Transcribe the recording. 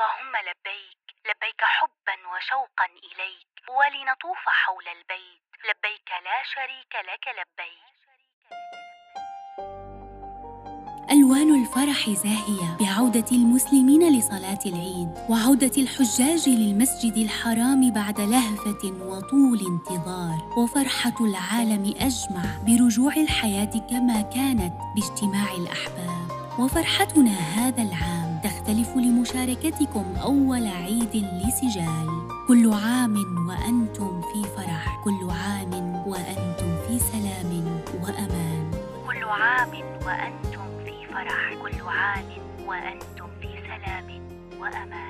اللهم لبيك لبيك حبا وشوقا إليك ولنطوف حول البيت. لبيك لا شريك لك لبيك. ألوان الفرح زاهية بعودة المسلمين لصلاة العيد وعودة الحجاج للمسجد الحرام بعد لهفة وطول انتظار. وفرحة العالم أجمع برجوع الحياة كما كانت باجتماع الأحباب. وفرحتنا هذا العام تختلف لمشاركتكم أول عيد لسجال. كل عام وأنتم في فرح. كل عام وأنتم في سلام وأمان. كل عام وأنتم في فرح. كل عام وأنتم في سلام وأمان.